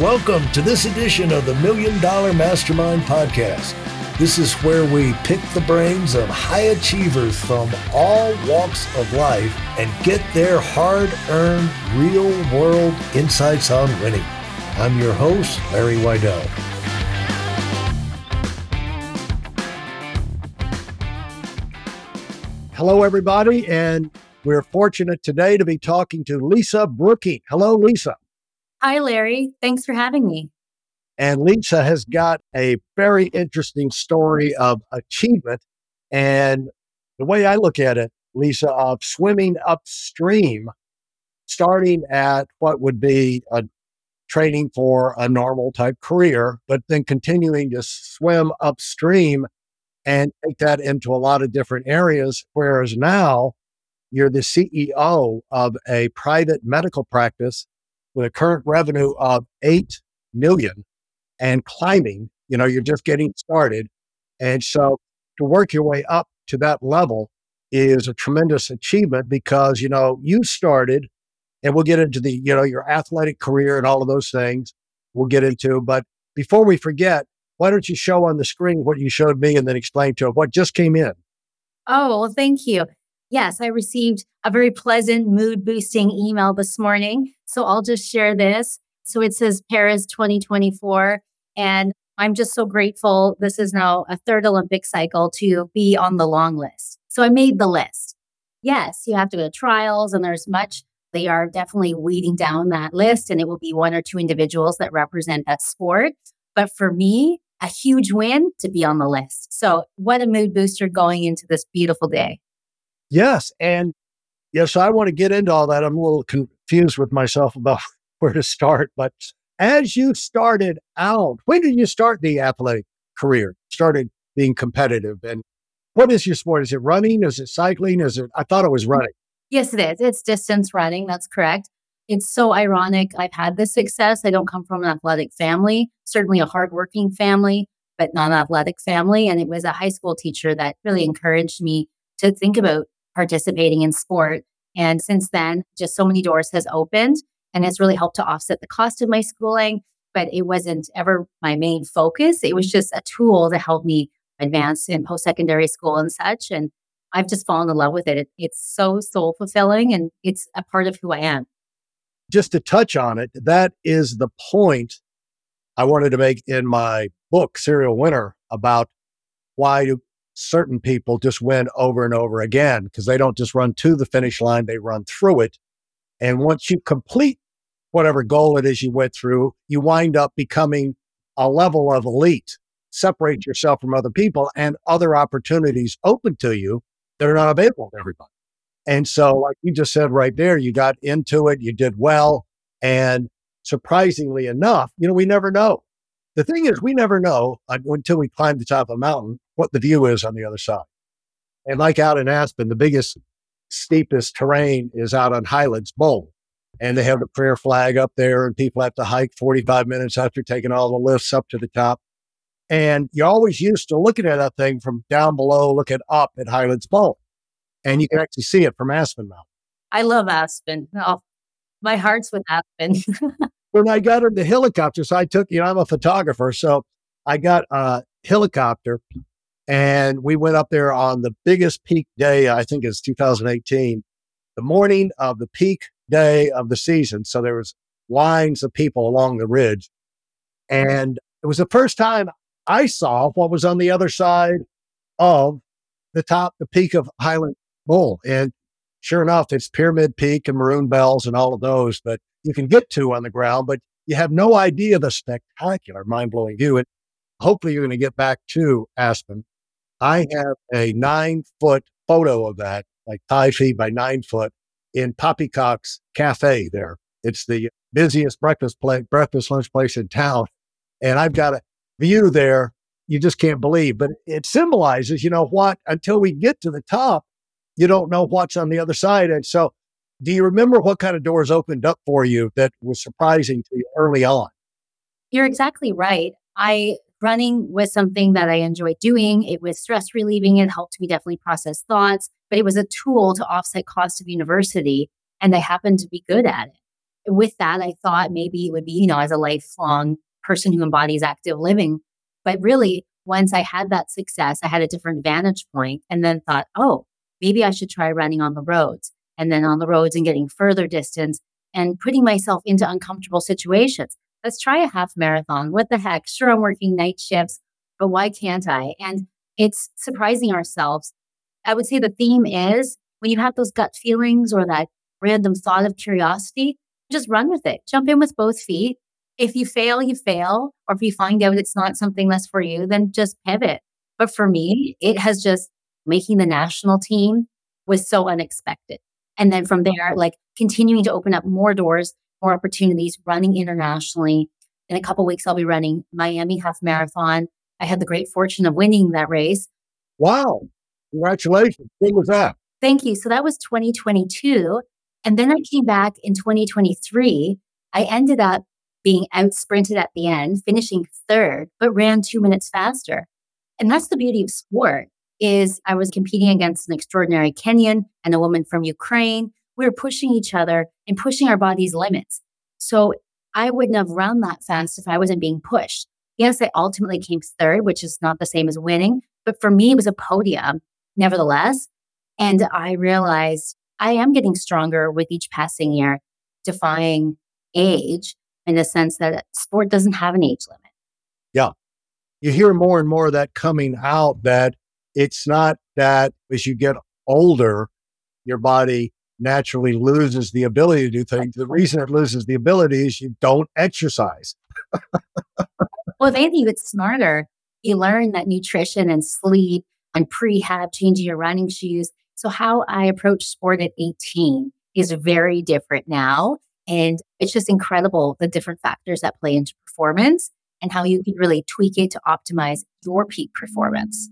Welcome to this edition of the Million Dollar Mastermind Podcast. This is where we pick the brains of high achievers from all walks of life and get their hard earned, real world insights on winning. I'm your host, Larry Weidel. Hello, everybody, and we're fortunate today to be talking to Lisa Brooking. Hello, Lisa. Hi, Larry. Thanks for having me. And Lisa has got a very interesting story of achievement. And the way I look at it, Lisa, of swimming upstream, starting at what would be a training for a normal type career, but then continuing to swim upstream and take that into a lot of different areas. Whereas now you're the CEO of a private medical practice with a current revenue of 8 million and climbing, you know, you're just getting started. And so to work your way up to that level is a tremendous achievement because, you know, you started and we'll get into the, you know, your athletic career and all of those things we'll get into. But before we forget, why don't you show on the screen what you showed me and then explain to them what just came in? Oh, well, thank you. Yes, I received a very pleasant mood boosting email this morning. So I'll just share this. So it says Paris 2024. And I'm just so grateful. This is now a third Olympic cycle to be on the long list. So I made the list. Yes, you have to go to trials, and there's much. They are definitely weeding down that list, and it will be one or two individuals that represent that sport. But for me, a huge win to be on the list. So, what a mood booster going into this beautiful day. Yes. And yes, I want to get into all that. I'm a little confused with myself about where to start. But as you started out, when did you start the athletic career? Started being competitive. And what is your sport? Is it running? Is it cycling? Is it, I thought it was running. Yes, it is. It's distance running. That's correct. It's so ironic. I've had this success. I don't come from an athletic family, certainly a hardworking family, but not an athletic family. And it was a high school teacher that really encouraged me to think about participating in sport. And since then, just so many doors has opened and it's really helped to offset the cost of my schooling. But it wasn't ever my main focus. It was just a tool to help me advance in post secondary school and such. And I've just fallen in love with it. it. It's so soul fulfilling and it's a part of who I am. Just to touch on it, that is the point I wanted to make in my book, Serial Winner, about why do certain people just win over and over again because they don't just run to the finish line, they run through it. And once you complete whatever goal it is you went through, you wind up becoming a level of elite, separate yourself from other people, and other opportunities open to you that are not available to everybody. And so, like you just said right there, you got into it, you did well. And surprisingly enough, you know, we never know. The thing is, we never know uh, until we climb the top of a mountain what the view is on the other side. And like out in Aspen, the biggest, steepest terrain is out on Highlands Bowl. And they have the prayer flag up there, and people have to hike 45 minutes after taking all the lifts up to the top. And you're always used to looking at that thing from down below, looking up at Highlands Bowl. And you can actually see it from Aspen Mountain. I love Aspen. Oh, my heart's with Aspen. when I got in the helicopter, so I took, you know, I'm a photographer. So I got a helicopter and we went up there on the biggest peak day, I think it's 2018, the morning of the peak day of the season. So there was lines of people along the ridge. And it was the first time I saw what was on the other side of the top, the peak of Highland Bowl. And sure enough, it's Pyramid Peak and Maroon Bells and all of those that you can get to on the ground, but you have no idea the spectacular, mind blowing view. And hopefully you're going to get back to Aspen I have a nine foot photo of that, like five feet by nine foot, in Poppycock's Cafe there. It's the busiest breakfast place, breakfast lunch place in town. And I've got a view there you just can't believe. But it symbolizes, you know what, until we get to the top, you don't know what's on the other side. And so, do you remember what kind of doors opened up for you that was surprising to you early on? You're exactly right. I running was something that I enjoyed doing. It was stress relieving. It helped me definitely process thoughts, but it was a tool to offset cost of university. And I happened to be good at it. with that, I thought maybe it would be, you know, as a lifelong person who embodies active living. But really, once I had that success, I had a different vantage point and then thought, oh, maybe I should try running on the roads and then on the roads and getting further distance and putting myself into uncomfortable situations. Let's try a half marathon. What the heck? Sure, I'm working night shifts, but why can't I? And it's surprising ourselves. I would say the theme is when you have those gut feelings or that random thought of curiosity, just run with it. Jump in with both feet. If you fail, you fail. Or if you find out it's not something that's for you, then just pivot. But for me, it has just making the national team was so unexpected. And then from there, like continuing to open up more doors, more opportunities, running internationally. In a couple weeks, I'll be running Miami Half Marathon. I had the great fortune of winning that race. Wow. Congratulations. When was that? Thank you. So that was 2022. And then I came back in 2023. I ended up being out sprinted at the end, finishing third, but ran two minutes faster. And that's the beauty of sport is I was competing against an extraordinary Kenyan and a woman from Ukraine. We were pushing each other and pushing our body's limits. So I wouldn't have run that fast if I wasn't being pushed. Yes, I ultimately came third, which is not the same as winning, but for me, it was a podium nevertheless. And I realized I am getting stronger with each passing year, defying age in the sense that sport doesn't have an age limit. Yeah. You hear more and more of that coming out that it's not that as you get older, your body naturally loses the ability to do things. The reason it loses the ability is you don't exercise. well, if anything, it's smarter. You learn that nutrition and sleep and prehab, changing your running shoes. So, how I approach sport at 18 is very different now. And it's just incredible the different factors that play into performance and how you can really tweak it to optimize your peak performance.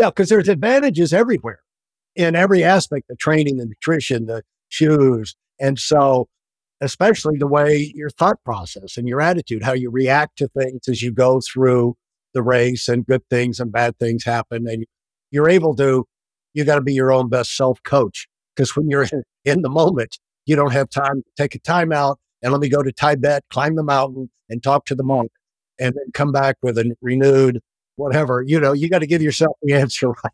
Yeah, because there's advantages everywhere in every aspect the training, the nutrition, the shoes. And so, especially the way your thought process and your attitude, how you react to things as you go through the race and good things and bad things happen. And you're able to, you got to be your own best self coach. Because when you're in the moment, you don't have time to take a time out and let me go to Tibet, climb the mountain and talk to the monk and then come back with a renewed whatever. You know, you got to give yourself the answer right.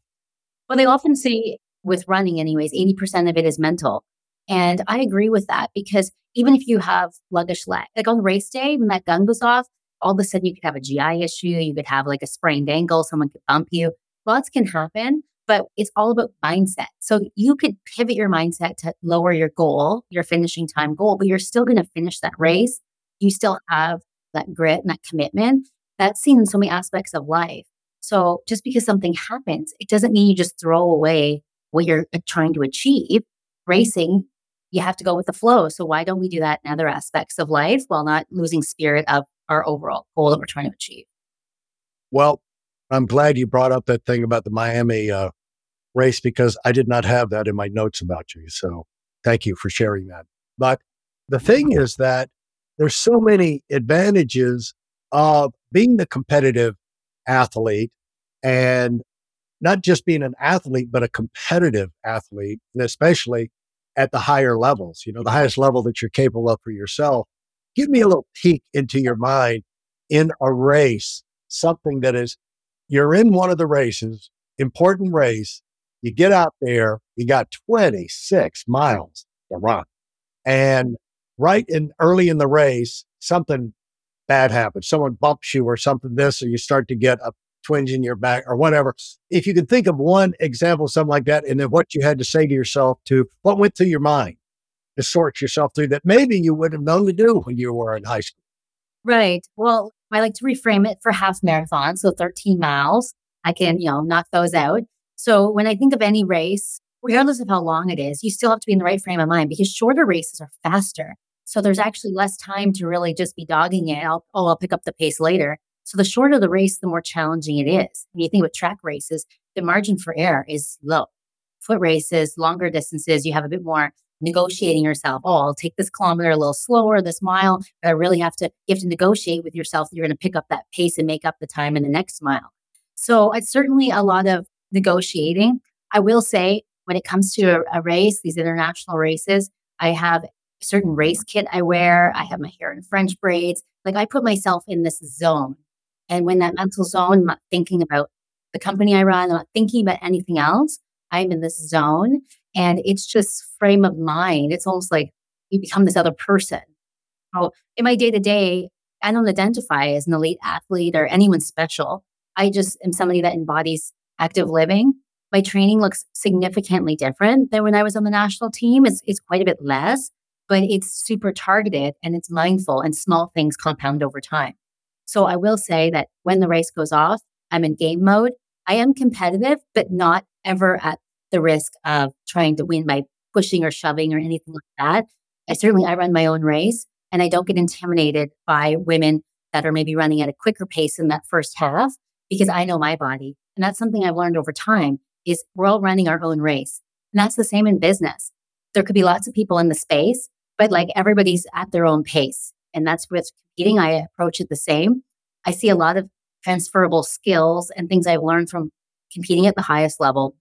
Well, they often say with running, anyways, 80% of it is mental. And I agree with that because even if you have sluggish leg, like on race day, when that gun goes off, all of a sudden you could have a GI issue, you could have like a sprained ankle, someone could bump you lots can happen, but it's all about mindset. So you could pivot your mindset to lower your goal, your finishing time goal, but you're still going to finish that race. You still have that grit and that commitment. That's seen in so many aspects of life. So just because something happens, it doesn't mean you just throw away what you're uh, trying to achieve. Racing, you have to go with the flow. So why don't we do that in other aspects of life while not losing spirit of our overall goal that we're trying to achieve? Well, I'm glad you brought up that thing about the Miami uh, race because I did not have that in my notes about you. So thank you for sharing that. But the thing is that there's so many advantages of being the competitive athlete and not just being an athlete, but a competitive athlete, and especially at the higher levels, you know, the highest level that you're capable of for yourself. Give me a little peek into your mind in a race, something that is you're in one of the races, important race. You get out there, you got 26 miles to run. And right in early in the race, something bad happens. Someone bumps you or something this, or you start to get a twinge in your back or whatever. If you can think of one example, something like that, and then what you had to say to yourself to what went through your mind to sort yourself through that maybe you would have known to do when you were in high school. Right. Well, I like to reframe it for half marathon. So 13 miles, I can, you know, knock those out. So when I think of any race, regardless of how long it is, you still have to be in the right frame of mind because shorter races are faster. So there's actually less time to really just be dogging it. I'll, oh, I'll pick up the pace later. So the shorter the race, the more challenging it is. When you think about track races, the margin for error is low. Foot races, longer distances, you have a bit more negotiating yourself. Oh, I'll take this kilometer a little slower, this mile. But I really have to, you have to negotiate with yourself. that You're going to pick up that pace and make up the time in the next mile. So it's certainly a lot of negotiating. I will say when it comes to a, a race, these international races, I have certain race kit I wear. I have my hair in French braids. Like I put myself in this zone. And when that mental zone, I'm not thinking about the company I run, I'm not thinking about anything else. I'm in this zone and it's just frame of mind. It's almost like you become this other person. So in my day to day, I don't identify as an elite athlete or anyone special. I just am somebody that embodies active living. My training looks significantly different than when I was on the national team. It's, it's quite a bit less, but it's super targeted and it's mindful and small things compound over time. So I will say that when the race goes off, I'm in game mode. I am competitive, but not ever at the risk of trying to win by pushing or shoving or anything like that. I certainly I run my own race and I don't get intimidated by women that are maybe running at a quicker pace in that first half because I know my body. And that's something I've learned over time is we're all running our own race. And that's the same in business. There could be lots of people in the space, but like everybody's at their own pace. And that's with competing. I approach it the same. I see a lot of transferable skills and things I've learned from competing at the highest level.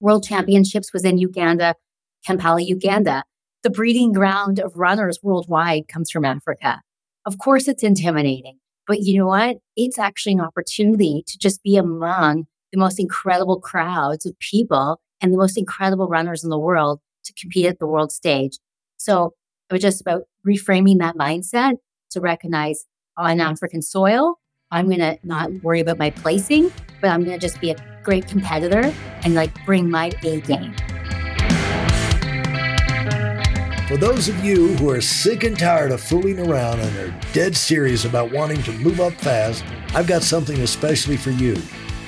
World Championships was in Uganda, Kampala, Uganda. The breeding ground of runners worldwide comes from Africa. Of course, it's intimidating, but you know what? It's actually an opportunity to just be among the most incredible crowds of people and the most incredible runners in the world to compete at the world stage. So it was just about reframing that mindset to recognize oh, on African soil, I'm going to not worry about my placing, but I'm going to just be a great competitor and like bring my A game. For those of you who are sick and tired of fooling around and are dead serious about wanting to move up fast, I've got something especially for you.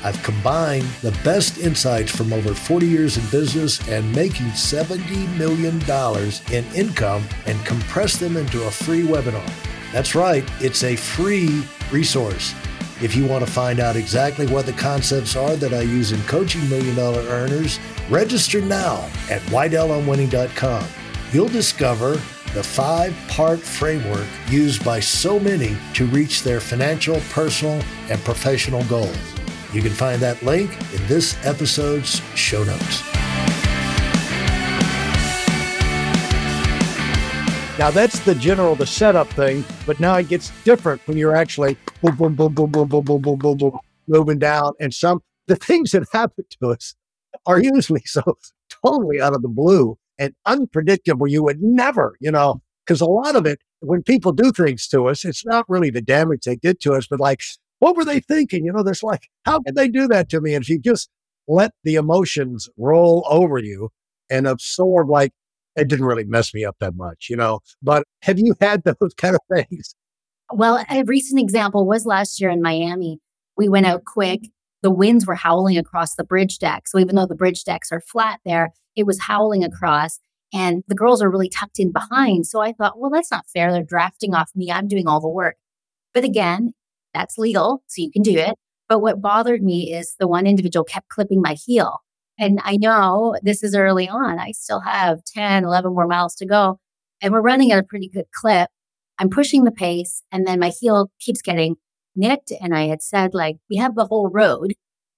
I've combined the best insights from over 40 years in business and making $70 million in income and compressed them into a free webinar. That's right, it's a free resource. If you want to find out exactly what the concepts are that I use in coaching million dollar earners, register now at WeidelOnWinning.com. You'll discover the five part framework used by so many to reach their financial, personal, and professional goals. You can find that link in this episode's show notes. Now that's the general, the setup thing, but now it gets different when you're actually boom, boom, boom, boom, boom, boom, boom, boom, boom, boom, moving down. And some the things that happen to us are usually so totally out of the blue and unpredictable. You would never, you know, because a lot of it, when people do things to us, it's not really the damage they did to us, but like, what were they thinking? You know, there's like, how could they do that to me? And if you just let the emotions roll over you and absorb like it didn't really mess me up that much, you know. But have you had those kind of things? Well, a recent example was last year in Miami. We went out quick. The winds were howling across the bridge deck. So even though the bridge decks are flat there, it was howling across. And the girls are really tucked in behind. So I thought, well, that's not fair. They're drafting off me. I'm doing all the work. But again, that's legal. So you can do it. But what bothered me is the one individual kept clipping my heel. And I know this is early on. I still have 10, 11 more miles to go. And we're running at a pretty good clip. I'm pushing the pace, and then my heel keeps getting nicked. And I had said, like, we have the whole road.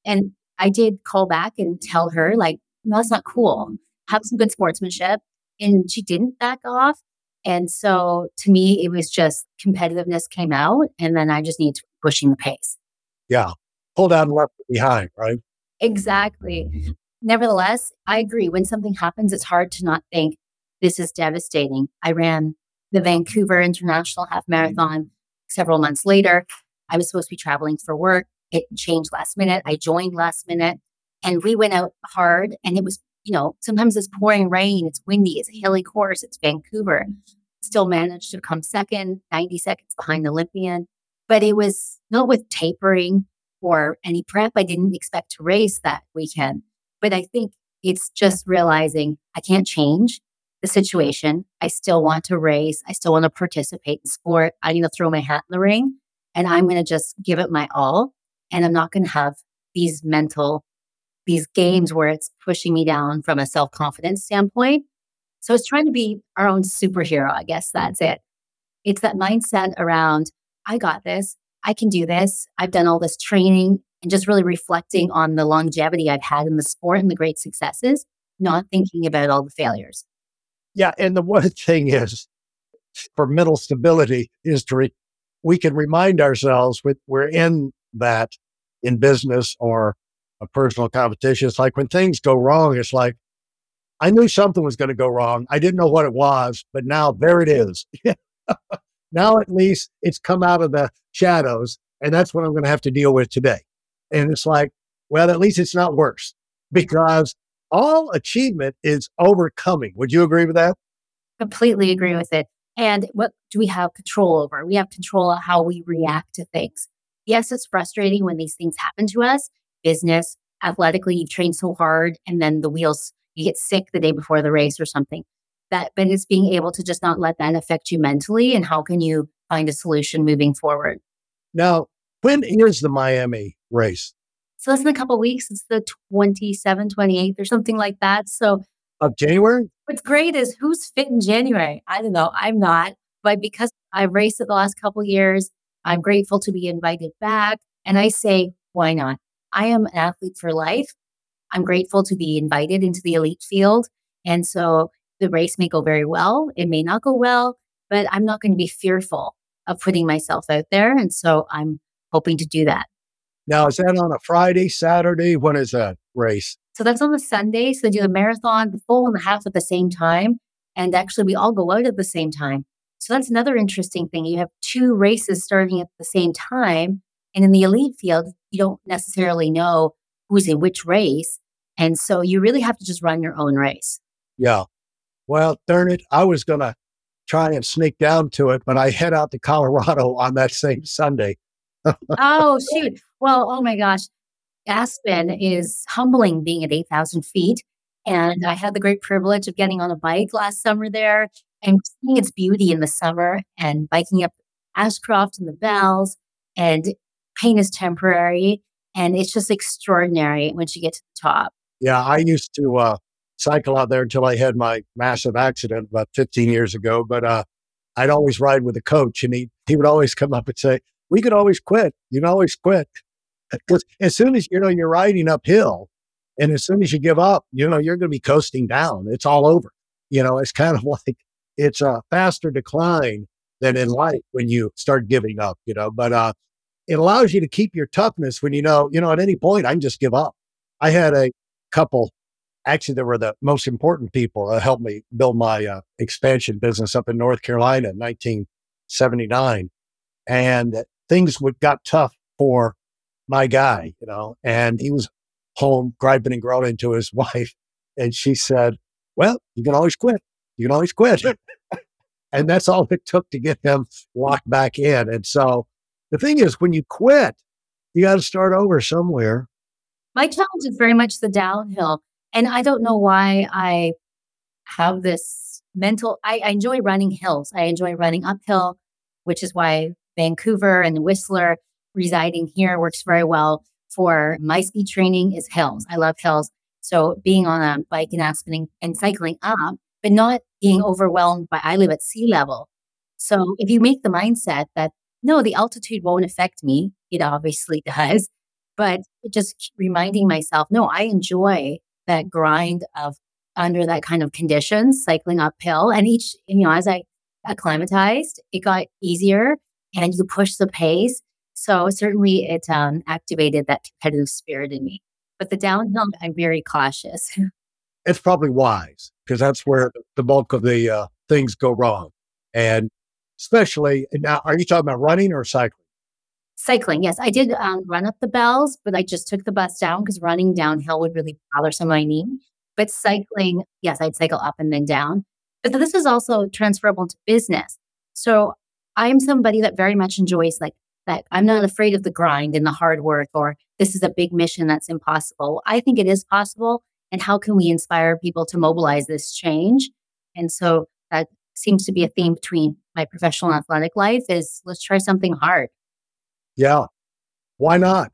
And I did call back and tell her, like, no, that's not cool. Have some good sportsmanship. And she didn't back off. And so to me, it was just competitiveness came out. And then I just need to pushing the pace. Yeah. Pulled out and left behind, right? Exactly. Mm-hmm. Nevertheless, I agree. When something happens, it's hard to not think this is devastating. I ran the Vancouver International Half mm-hmm. Marathon several months later. I was supposed to be traveling for work. It changed last minute. I joined last minute and we went out hard and it was, you know, sometimes it's pouring rain, it's windy, it's a hilly course, it's Vancouver. Still managed to come second, 90 seconds behind the Olympian. But it was not with tapering or any prep. I didn't expect to race that weekend. But I think it's just realizing I can't change the situation. I still want to race. I still want to participate in sport. I need to throw my hat in the ring and I'm going to just give it my all. And I'm not going to have these mental, these games where it's pushing me down from a self confidence standpoint. So it's trying to be our own superhero. I guess that's it. It's that mindset around, I got this. I can do this. I've done all this training and just really reflecting on the longevity I've had in the sport and the great successes, not thinking about all the failures. Yeah. And the one thing is for mental stability is to, re- we can remind ourselves with we're in that in business or a personal competition. It's like when things go wrong, it's like, I knew something was going to go wrong. I didn't know what it was, but now there it is. now at least it's come out of the shadows. And that's what I'm going to have to deal with today. And it's like, well, at least it's not worse because all achievement is overcoming. Would you agree with that? Completely agree with it. And what do we have control over? We have control of how we react to things. Yes, it's frustrating when these things happen to us. Business, athletically, you've trained so hard and then the wheels, you get sick the day before the race or something. That, but it's being able to just not let that affect you mentally. And how can you find a solution moving forward? Now, when is the Miami race? So that's in a couple weeks. It's the 27th, 28th or something like that. So of January? What's great is who's fit in January? I don't know. I'm not. But because I've raced it the last couple years, I'm grateful to be invited back. And I say, why not? I am an athlete for life. I'm grateful to be invited into the elite field. And so the race may go very well. It may not go well, but I'm not going to be fearful of putting myself out there. And so I'm hoping to do that. Now, is that on a Friday, Saturday? When is that race? So that's on the Sunday. So they do the marathon, the full and the half at the same time. And actually, we all go out at the same time. So that's another interesting thing. You have two races starting at the same time. And in the elite field, you don't necessarily know who's in which race. And so you really have to just run your own race. Yeah. Well, darn it. I was going to try and sneak down to it, but I head out to Colorado on that same Sunday oh, shoot. Well, oh my gosh. Aspen is humbling being at 8,000 feet. And I had the great privilege of getting on a bike last summer there and seeing its beauty in the summer and biking up Ashcroft and the Bells. And pain is temporary. And it's just extraordinary once you get to the top. Yeah, I used to uh, cycle out there until I had my massive accident about 15 years ago. But uh, I'd always ride with a coach, and he, he would always come up and say, we could always quit. You can always quit. Because as soon as you know you're riding uphill, and as soon as you give up, you know you're going to be coasting down. It's all over. You know, it's kind of like it's a faster decline than in life when you start giving up. You know, but uh, it allows you to keep your toughness when you know, you know, at any point I can just give up. I had a couple. Actually, that were the most important people that helped me build my uh, expansion business up in North Carolina in 1979. And things would got tough for my guy, you know, and he was home griping and groaning to his wife. And she said, Well, you can always quit. You can always quit. and that's all it took to get him locked back in. And so the thing is, when you quit, you got to start over somewhere. My challenge is very much the downhill. And I don't know why I have this mental, I, I enjoy running hills. I enjoy running uphill, which is why Vancouver and Whistler residing here works very well for my speed training is hills. I love hills. So being on a bike and Aspen and cycling up, but not being overwhelmed by I live at sea level. So if you make the mindset that no, the altitude won't affect me, it obviously does. But just reminding myself, no, I enjoy that grind of under that kind of conditions, cycling uphill. And each, you know, as I acclimatized, it got easier and you push the pace. So certainly it um, activated that competitive spirit in me. But the downhill, I'm very cautious. It's probably wise because that's where the bulk of the uh, things go wrong. And especially now, are you talking about running or cycling? Cycling, yes. I did um, run up the bells, but I just took the bus down because running downhill would really bother some of my knee. But cycling, yes, I'd cycle up and then down. But this is also transferable to business. So I'm somebody that very much enjoys like that. I'm not afraid of the grind and the hard work or this is a big mission that's impossible. I think it is possible. And how can we inspire people to mobilize this change? And so that seems to be a theme between my professional athletic life is let's try something hard. Yeah. Why not?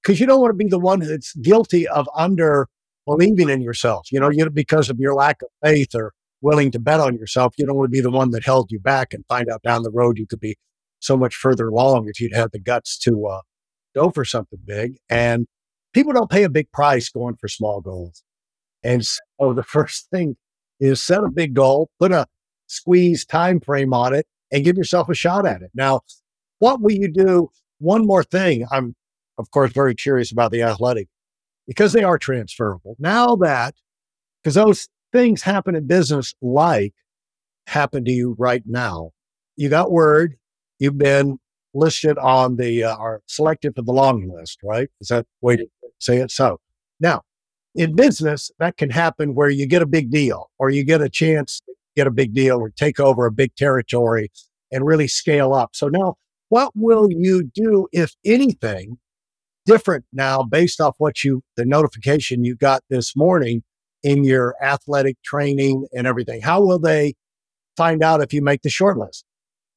Because you don't want to be the one that's guilty of under believing in yourself, you know, you because of your lack of faith or willing to bet on yourself. You don't want to be the one that held you back and find out down the road you could be so much further along if you'd had the guts to uh, go for something big. And people don't pay a big price going for small goals. And so the first thing is set a big goal, put a squeeze time frame on it, and give yourself a shot at it. Now, what will you do? One more thing. I'm, of course, very curious about the athletic because they are transferable. Now that, because those things happen in business like happen to you right now. You got word, you've been listed on the, uh, are selected for the long list, right? Is that way to say it? So now in business, that can happen where you get a big deal or you get a chance to get a big deal or take over a big territory and really scale up. So now what will you do, if anything, different now based off what you, the notification you got this morning in your athletic training and everything? How will they find out if you make the short list?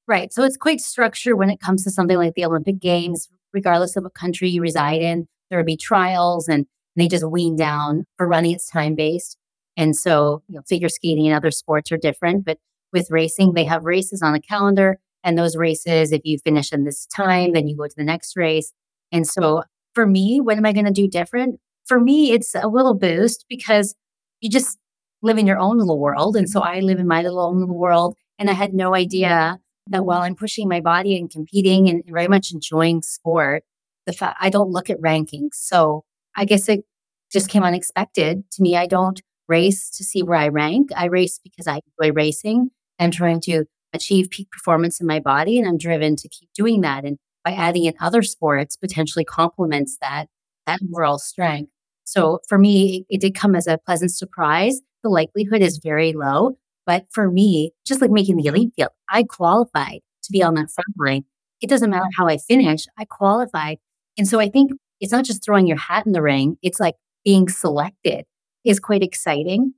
Right. So it's quite structured when it comes to something like the Olympic Games, regardless of what country you reside in. There will be trials and they just wean down for running. It's time based. And so, you know, figure skating and other sports are different, but with racing, they have races on the calendar. And those races, if you finish in this time, then you go to the next race. And so for me, what am I going to do different? For me, it's a little boost because you just live in your own little world. And so I live in my little own little world. And I had no idea that while I'm pushing my body and competing and very much enjoying sport, the fact I don't look at rankings. So I guess it just came unexpected to me. I don't race to see where I rank. I race because I enjoy racing. I'm trying to achieve peak performance in my body and I'm driven to keep doing that. And by adding in other sports potentially complements that that overall strength. So for me, it, it did come as a pleasant surprise. The likelihood is very low, but for me, just like making the elite field, I qualified to be on that front line. It doesn't matter how I finish, I qualified. And so I think it's not just throwing your hat in the ring, it's like being selected is quite exciting.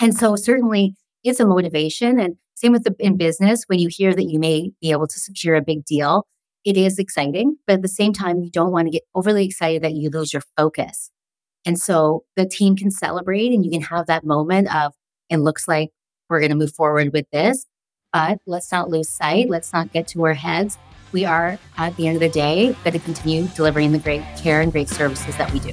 And so certainly it's a motivation. And same with the in business, when you hear that you may be able to secure a big deal, it is exciting. But at the same time, you don't want to get overly excited that you lose your focus. And so the team can celebrate and you can have that moment of, it looks like we're going to move forward with this. But let's not lose sight. Let's not get to our heads. We are, at the end of the day, going to continue delivering the great care and great services that we do.